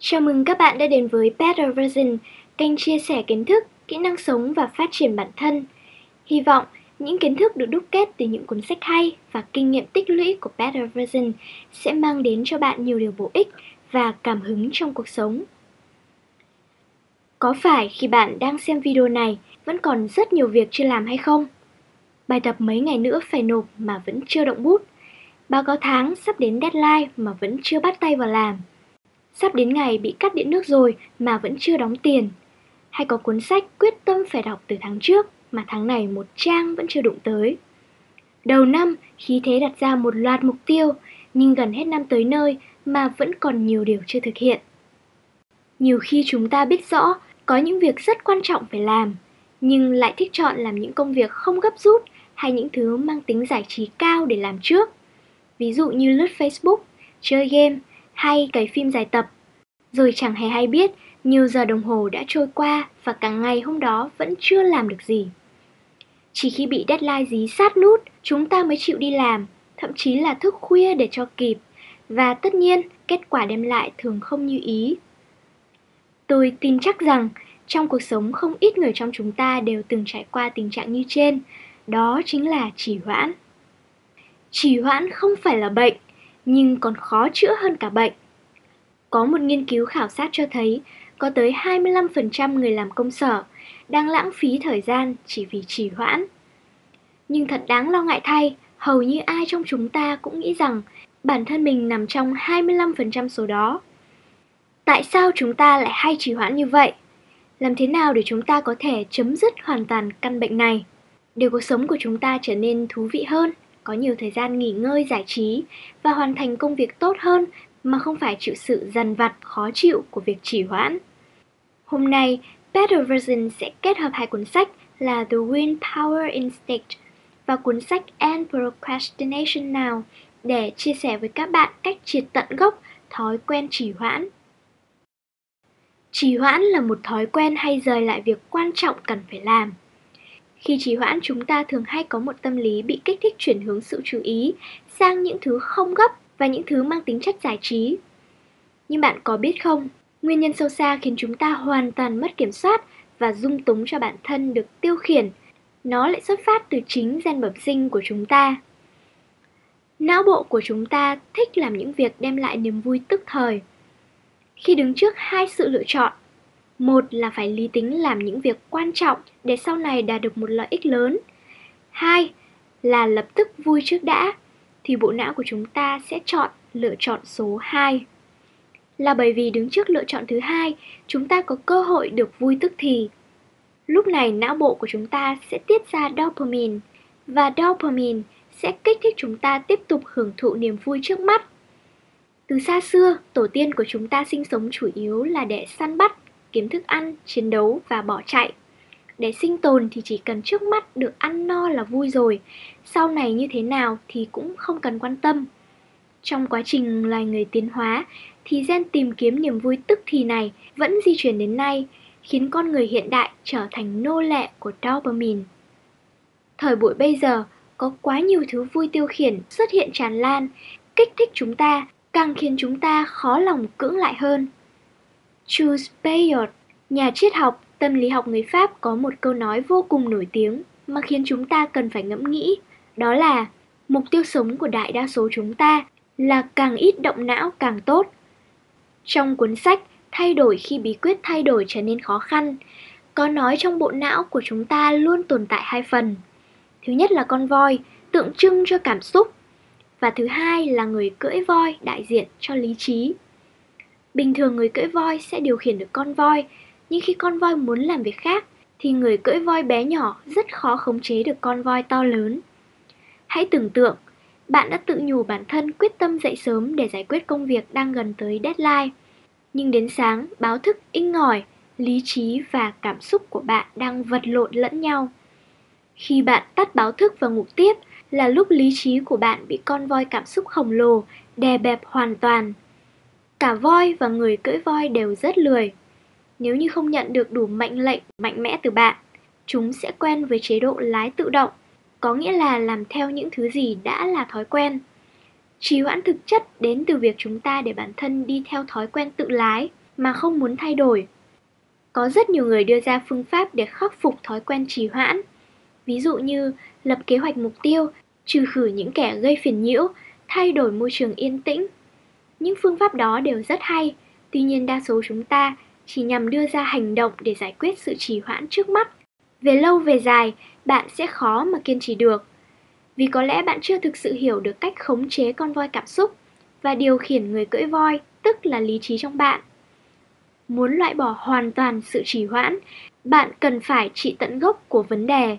Chào mừng các bạn đã đến với Better Version, kênh chia sẻ kiến thức, kỹ năng sống và phát triển bản thân. Hy vọng những kiến thức được đúc kết từ những cuốn sách hay và kinh nghiệm tích lũy của Better Version sẽ mang đến cho bạn nhiều điều bổ ích và cảm hứng trong cuộc sống. Có phải khi bạn đang xem video này vẫn còn rất nhiều việc chưa làm hay không? Bài tập mấy ngày nữa phải nộp mà vẫn chưa động bút. Báo cáo tháng sắp đến deadline mà vẫn chưa bắt tay vào làm. Sắp đến ngày bị cắt điện nước rồi mà vẫn chưa đóng tiền. Hay có cuốn sách quyết tâm phải đọc từ tháng trước mà tháng này một trang vẫn chưa đụng tới. Đầu năm, khí thế đặt ra một loạt mục tiêu, nhưng gần hết năm tới nơi mà vẫn còn nhiều điều chưa thực hiện. Nhiều khi chúng ta biết rõ có những việc rất quan trọng phải làm, nhưng lại thích chọn làm những công việc không gấp rút hay những thứ mang tính giải trí cao để làm trước. Ví dụ như lướt Facebook, chơi game hay cái phim dài tập. Rồi chẳng hề hay biết nhiều giờ đồng hồ đã trôi qua và cả ngày hôm đó vẫn chưa làm được gì. Chỉ khi bị deadline dí sát nút, chúng ta mới chịu đi làm, thậm chí là thức khuya để cho kịp. Và tất nhiên, kết quả đem lại thường không như ý. Tôi tin chắc rằng trong cuộc sống không ít người trong chúng ta đều từng trải qua tình trạng như trên, đó chính là trì hoãn. Trì hoãn không phải là bệnh, nhưng còn khó chữa hơn cả bệnh. Có một nghiên cứu khảo sát cho thấy có tới 25% người làm công sở đang lãng phí thời gian chỉ vì trì hoãn. Nhưng thật đáng lo ngại thay, hầu như ai trong chúng ta cũng nghĩ rằng bản thân mình nằm trong 25% số đó. Tại sao chúng ta lại hay trì hoãn như vậy? Làm thế nào để chúng ta có thể chấm dứt hoàn toàn căn bệnh này? Để cuộc sống của chúng ta trở nên thú vị hơn, có nhiều thời gian nghỉ ngơi giải trí và hoàn thành công việc tốt hơn mà không phải chịu sự dằn vặt khó chịu của việc trì hoãn. Hôm nay, Better Version sẽ kết hợp hai cuốn sách là The Win Power Instinct và cuốn sách End Procrastination Now để chia sẻ với các bạn cách triệt tận gốc thói quen trì hoãn. Trì hoãn là một thói quen hay rời lại việc quan trọng cần phải làm. Khi trì hoãn chúng ta thường hay có một tâm lý bị kích thích chuyển hướng sự chú ý sang những thứ không gấp và những thứ mang tính chất giải trí. Nhưng bạn có biết không, nguyên nhân sâu xa khiến chúng ta hoàn toàn mất kiểm soát và dung túng cho bản thân được tiêu khiển, nó lại xuất phát từ chính gen bẩm sinh của chúng ta. Não bộ của chúng ta thích làm những việc đem lại niềm vui tức thời. Khi đứng trước hai sự lựa chọn, một là phải lý tính làm những việc quan trọng để sau này đạt được một lợi ích lớn. Hai là lập tức vui trước đã, thì bộ não của chúng ta sẽ chọn lựa chọn số 2. Là bởi vì đứng trước lựa chọn thứ hai, chúng ta có cơ hội được vui tức thì. Lúc này não bộ của chúng ta sẽ tiết ra dopamine và dopamine sẽ kích thích chúng ta tiếp tục hưởng thụ niềm vui trước mắt. Từ xa xưa, tổ tiên của chúng ta sinh sống chủ yếu là để săn bắt, kiếm thức ăn, chiến đấu và bỏ chạy. Để sinh tồn thì chỉ cần trước mắt được ăn no là vui rồi, sau này như thế nào thì cũng không cần quan tâm. Trong quá trình loài người tiến hóa thì gen tìm kiếm niềm vui tức thì này vẫn di chuyển đến nay, khiến con người hiện đại trở thành nô lệ của dopamine. Thời buổi bây giờ có quá nhiều thứ vui tiêu khiển xuất hiện tràn lan, kích thích chúng ta, càng khiến chúng ta khó lòng cưỡng lại hơn. Jules Bayard, nhà triết học, tâm lý học người Pháp có một câu nói vô cùng nổi tiếng mà khiến chúng ta cần phải ngẫm nghĩ. Đó là mục tiêu sống của đại đa số chúng ta là càng ít động não càng tốt. Trong cuốn sách Thay đổi khi bí quyết thay đổi trở nên khó khăn, có nói trong bộ não của chúng ta luôn tồn tại hai phần. Thứ nhất là con voi, tượng trưng cho cảm xúc, và thứ hai là người cưỡi voi đại diện cho lý trí. Bình thường người cưỡi voi sẽ điều khiển được con voi, nhưng khi con voi muốn làm việc khác thì người cưỡi voi bé nhỏ rất khó khống chế được con voi to lớn. Hãy tưởng tượng, bạn đã tự nhủ bản thân quyết tâm dậy sớm để giải quyết công việc đang gần tới deadline. Nhưng đến sáng, báo thức inh ngỏi, lý trí và cảm xúc của bạn đang vật lộn lẫn nhau. Khi bạn tắt báo thức và ngủ tiếp là lúc lý trí của bạn bị con voi cảm xúc khổng lồ đè bẹp hoàn toàn. Cả voi và người cưỡi voi đều rất lười. Nếu như không nhận được đủ mệnh lệnh mạnh mẽ từ bạn, chúng sẽ quen với chế độ lái tự động, có nghĩa là làm theo những thứ gì đã là thói quen. Trì hoãn thực chất đến từ việc chúng ta để bản thân đi theo thói quen tự lái, mà không muốn thay đổi. Có rất nhiều người đưa ra phương pháp để khắc phục thói quen trì hoãn. Ví dụ như lập kế hoạch mục tiêu, trừ khử những kẻ gây phiền nhiễu, thay đổi môi trường yên tĩnh. Những phương pháp đó đều rất hay, tuy nhiên đa số chúng ta chỉ nhằm đưa ra hành động để giải quyết sự trì hoãn trước mắt. Về lâu về dài, bạn sẽ khó mà kiên trì được. Vì có lẽ bạn chưa thực sự hiểu được cách khống chế con voi cảm xúc và điều khiển người cưỡi voi, tức là lý trí trong bạn. Muốn loại bỏ hoàn toàn sự trì hoãn, bạn cần phải trị tận gốc của vấn đề.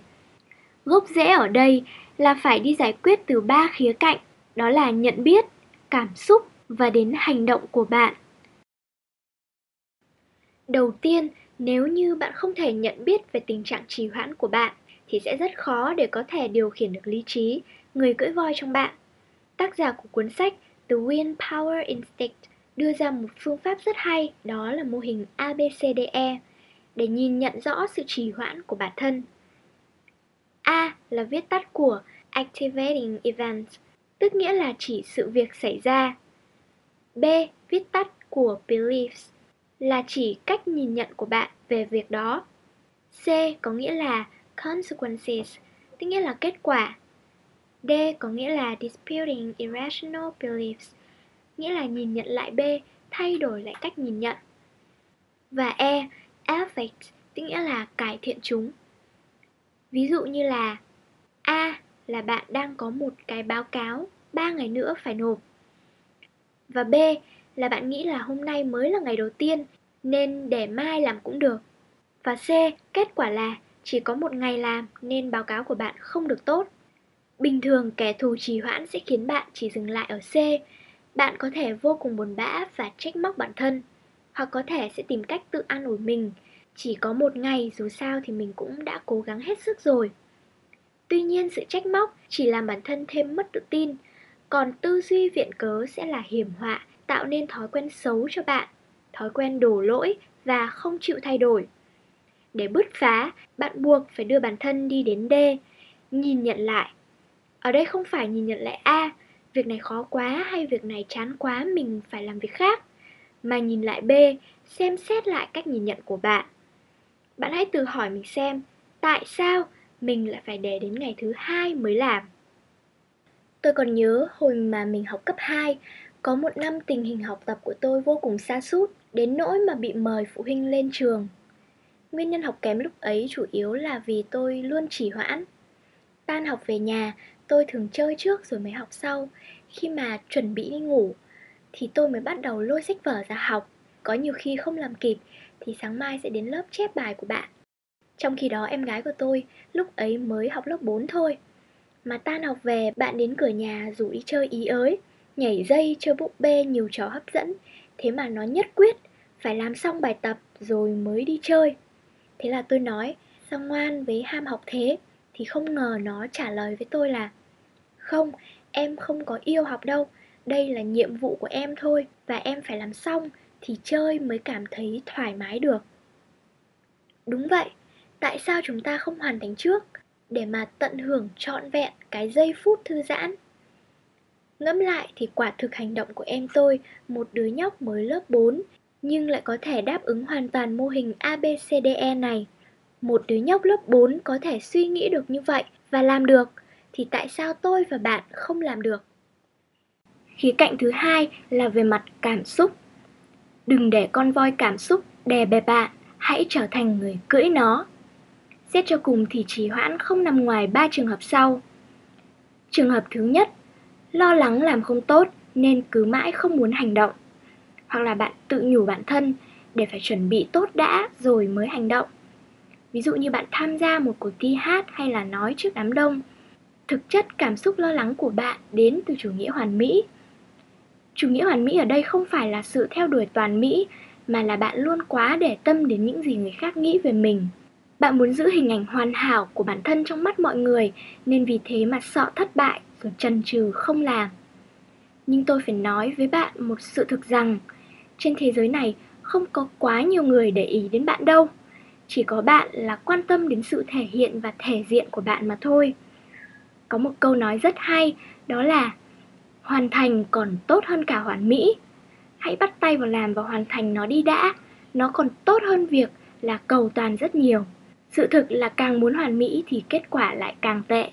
Gốc rễ ở đây là phải đi giải quyết từ ba khía cạnh, đó là nhận biết, cảm xúc và đến hành động của bạn. Đầu tiên, nếu như bạn không thể nhận biết về tình trạng trì hoãn của bạn, thì sẽ rất khó để có thể điều khiển được lý trí, người cưỡi voi trong bạn. Tác giả của cuốn sách The Wind Power Instinct đưa ra một phương pháp rất hay, đó là mô hình ABCDE, để nhìn nhận rõ sự trì hoãn của bản thân. A là viết tắt của Activating Events, tức nghĩa là chỉ sự việc xảy ra. B viết tắt của Beliefs, là chỉ cách nhìn nhận của bạn về việc đó. C có nghĩa là consequences, tức nghĩa là kết quả. D có nghĩa là disputing irrational beliefs, nghĩa là nhìn nhận lại B, thay đổi lại cách nhìn nhận. Và E, affect, tức nghĩa là cải thiện chúng. Ví dụ như là A là bạn đang có một cái báo cáo 3 ngày nữa phải nộp. Và B là bạn nghĩ là hôm nay mới là ngày đầu tiên nên để mai làm cũng được. Và C, kết quả là chỉ có một ngày làm nên báo cáo của bạn không được tốt. Bình thường kẻ thù trì hoãn sẽ khiến bạn chỉ dừng lại ở C. Bạn có thể vô cùng buồn bã và trách móc bản thân, hoặc có thể sẽ tìm cách tự an ủi mình. Chỉ có một ngày dù sao thì mình cũng đã cố gắng hết sức rồi. Tuy nhiên sự trách móc chỉ làm bản thân thêm mất tự tin, còn tư duy viện cớ sẽ là hiểm họa tạo nên thói quen xấu cho bạn, thói quen đổ lỗi và không chịu thay đổi. Để bứt phá, bạn buộc phải đưa bản thân đi đến D, nhìn nhận lại. Ở đây không phải nhìn nhận lại A, việc này khó quá hay việc này chán quá mình phải làm việc khác, mà nhìn lại B, xem xét lại cách nhìn nhận của bạn. Bạn hãy tự hỏi mình xem, tại sao mình lại phải để đến ngày thứ hai mới làm? Tôi còn nhớ hồi mà mình học cấp 2, có một năm tình hình học tập của tôi vô cùng xa sút đến nỗi mà bị mời phụ huynh lên trường Nguyên nhân học kém lúc ấy chủ yếu là vì tôi luôn trì hoãn. Tan học về nhà, tôi thường chơi trước rồi mới học sau. Khi mà chuẩn bị đi ngủ, thì tôi mới bắt đầu lôi sách vở ra học. Có nhiều khi không làm kịp, thì sáng mai sẽ đến lớp chép bài của bạn. Trong khi đó em gái của tôi lúc ấy mới học lớp 4 thôi. Mà tan học về, bạn đến cửa nhà rủ đi chơi ý ới, nhảy dây, chơi búp bê nhiều trò hấp dẫn. Thế mà nó nhất quyết, phải làm xong bài tập rồi mới đi chơi. Thế là tôi nói, sao ngoan với ham học thế? Thì không ngờ nó trả lời với tôi là Không, em không có yêu học đâu, đây là nhiệm vụ của em thôi và em phải làm xong thì chơi mới cảm thấy thoải mái được. Đúng vậy, tại sao chúng ta không hoàn thành trước để mà tận hưởng trọn vẹn cái giây phút thư giãn? Ngẫm lại thì quả thực hành động của em tôi, một đứa nhóc mới lớp 4, nhưng lại có thể đáp ứng hoàn toàn mô hình ABCDE này. Một đứa nhóc lớp 4 có thể suy nghĩ được như vậy và làm được, thì tại sao tôi và bạn không làm được? Khía cạnh thứ hai là về mặt cảm xúc. Đừng để con voi cảm xúc đè bẹp bạn, hãy trở thành người cưỡi nó. Xét cho cùng thì trì hoãn không nằm ngoài ba trường hợp sau. Trường hợp thứ nhất, lo lắng làm không tốt nên cứ mãi không muốn hành động hoặc là bạn tự nhủ bản thân để phải chuẩn bị tốt đã rồi mới hành động. Ví dụ như bạn tham gia một cuộc thi hát hay là nói trước đám đông. Thực chất cảm xúc lo lắng của bạn đến từ chủ nghĩa hoàn mỹ. Chủ nghĩa hoàn mỹ ở đây không phải là sự theo đuổi toàn mỹ, mà là bạn luôn quá để tâm đến những gì người khác nghĩ về mình. Bạn muốn giữ hình ảnh hoàn hảo của bản thân trong mắt mọi người, nên vì thế mà sợ thất bại rồi chần chừ không làm. Nhưng tôi phải nói với bạn một sự thực rằng, trên thế giới này không có quá nhiều người để ý đến bạn đâu. Chỉ có bạn là quan tâm đến sự thể hiện và thể diện của bạn mà thôi. Có một câu nói rất hay, đó là Hoàn thành còn tốt hơn cả hoàn mỹ. hãy bắt tay vào làm và hoàn thành nó đi đã. Nó còn tốt hơn việc là cầu toàn rất nhiều. Sự thực là càng muốn hoàn mỹ thì kết quả lại càng tệ.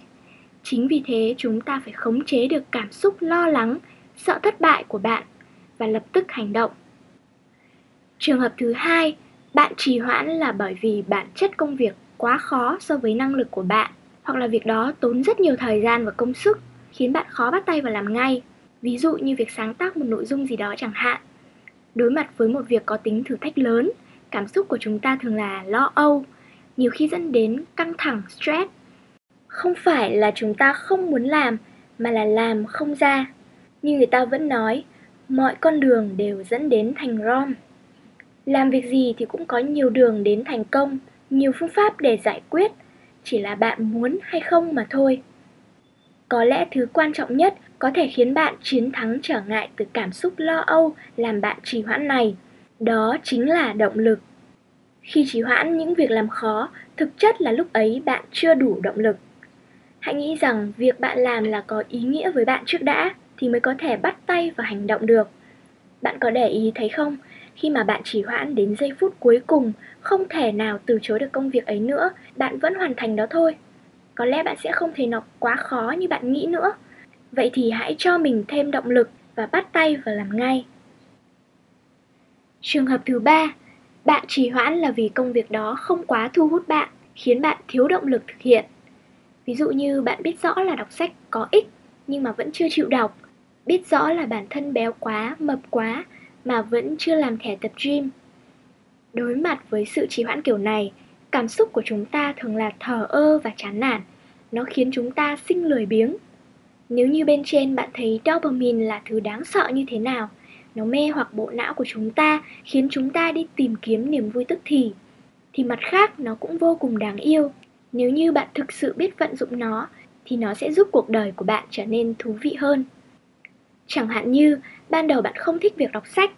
Chính vì thế chúng ta phải khống chế được cảm xúc lo lắng, sợ thất bại của bạn và lập tức hành động. Trường hợp thứ hai, bạn trì hoãn là bởi vì bản chất công việc quá khó so với năng lực của bạn, hoặc là việc đó tốn rất nhiều thời gian và công sức, khiến bạn khó bắt tay vào làm ngay. Ví dụ như việc sáng tác một nội dung gì đó chẳng hạn. Đối mặt với một việc có tính thử thách lớn, cảm xúc của chúng ta thường là lo âu, nhiều khi dẫn đến căng thẳng, stress. Không phải là chúng ta không muốn làm, mà là làm không ra. Như người ta vẫn nói, mọi con đường đều dẫn đến thành Rom. Làm việc gì thì cũng có nhiều đường đến thành công, nhiều phương pháp để giải quyết, chỉ là bạn muốn hay không mà thôi. Có lẽ thứ quan trọng nhất có thể khiến bạn chiến thắng trở ngại từ cảm xúc lo âu làm bạn trì hoãn này, đó chính là động lực. Khi trì hoãn những việc làm khó, thực chất là lúc ấy bạn chưa đủ động lực. Hãy nghĩ rằng việc bạn làm là có ý nghĩa với bạn trước đã thì mới có thể bắt tay và hành động được. Bạn có để ý thấy không, khi mà bạn trì hoãn đến giây phút cuối cùng, không thể nào từ chối được công việc ấy nữa, bạn vẫn hoàn thành đó thôi. Có lẽ bạn sẽ không thấy nó quá khó như bạn nghĩ nữa. Vậy thì hãy cho mình thêm động lực và bắt tay và làm ngay. Trường hợp thứ ba, bạn trì hoãn là vì công việc đó không quá thu hút bạn, khiến bạn thiếu động lực thực hiện. Ví dụ như bạn biết rõ là đọc sách có ích nhưng mà vẫn chưa chịu đọc, biết rõ là bản thân béo quá, mập quá mà vẫn chưa làm thẻ tập gym. Đối mặt với sự trì hoãn kiểu này, cảm xúc của chúng ta thường là thờ ơ và chán nản. Nó khiến chúng ta sinh lười biếng. Nếu như bên trên bạn thấy dopamine là thứ đáng sợ như thế nào, nó mê hoặc bộ não của chúng ta, khiến chúng ta đi tìm kiếm niềm vui tức thì, thì mặt khác nó cũng vô cùng đáng yêu. Nếu như bạn thực sự biết vận dụng nó, thì nó sẽ giúp cuộc đời của bạn trở nên thú vị hơn. Chẳng hạn như, ban đầu bạn không thích việc đọc sách,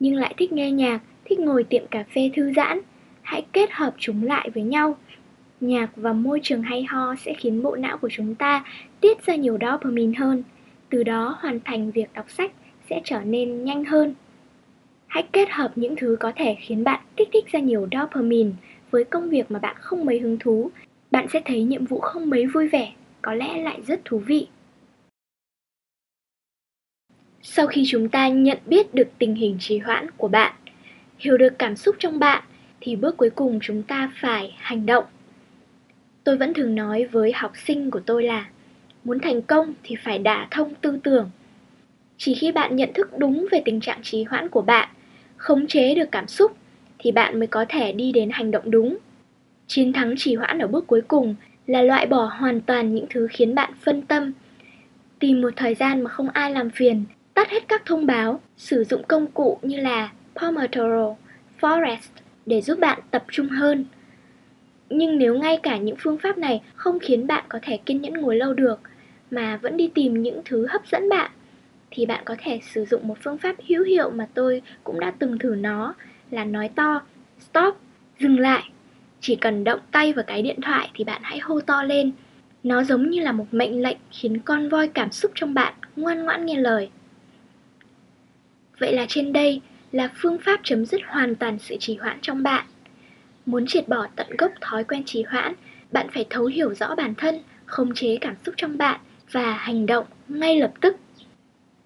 nhưng lại thích nghe nhạc, thích ngồi tiệm cà phê thư giãn. Hãy kết hợp chúng lại với nhau. Nhạc và môi trường hay ho sẽ khiến bộ não của chúng ta tiết ra nhiều dopamine hơn. Từ đó hoàn thành việc đọc sách sẽ trở nên nhanh hơn. Hãy kết hợp những thứ có thể khiến bạn kích thích ra nhiều dopamine với công việc mà bạn không mấy hứng thú. Bạn sẽ thấy nhiệm vụ không mấy vui vẻ, có lẽ lại rất thú vị. Sau khi chúng ta nhận biết được tình hình trì hoãn của bạn, hiểu được cảm xúc trong bạn, thì bước cuối cùng chúng ta phải hành động. Tôi vẫn thường nói với học sinh của tôi là muốn thành công thì phải đả thông tư tưởng. Chỉ khi bạn nhận thức đúng về tình trạng trì hoãn của bạn, khống chế được cảm xúc thì bạn mới có thể đi đến hành động đúng. Chiến thắng trì hoãn ở bước cuối cùng là loại bỏ hoàn toàn những thứ khiến bạn phân tâm. Tìm một thời gian mà không ai làm phiền tắt hết các thông báo, sử dụng công cụ như là Pomodoro, Forest để giúp bạn tập trung hơn. Nhưng nếu ngay cả những phương pháp này không khiến bạn có thể kiên nhẫn ngồi lâu được, mà vẫn đi tìm những thứ hấp dẫn bạn, thì bạn có thể sử dụng một phương pháp hữu hiệu mà tôi cũng đã từng thử nó là nói to, stop, dừng lại. Chỉ cần động tay vào cái điện thoại thì bạn hãy hô to lên. Nó giống như là một mệnh lệnh khiến con voi cảm xúc trong bạn ngoan ngoãn nghe lời. Vậy là trên đây là phương pháp chấm dứt hoàn toàn sự trì hoãn trong bạn. Muốn triệt bỏ tận gốc thói quen trì hoãn, bạn phải thấu hiểu rõ bản thân, khống chế cảm xúc trong bạn và hành động ngay lập tức.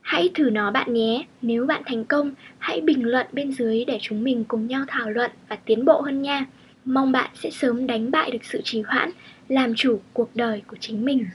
Hãy thử nó bạn nhé, nếu bạn thành công, hãy bình luận bên dưới để chúng mình cùng nhau thảo luận và tiến bộ hơn nha. Mong bạn sẽ sớm đánh bại được sự trì hoãn, làm chủ cuộc đời của chính mình.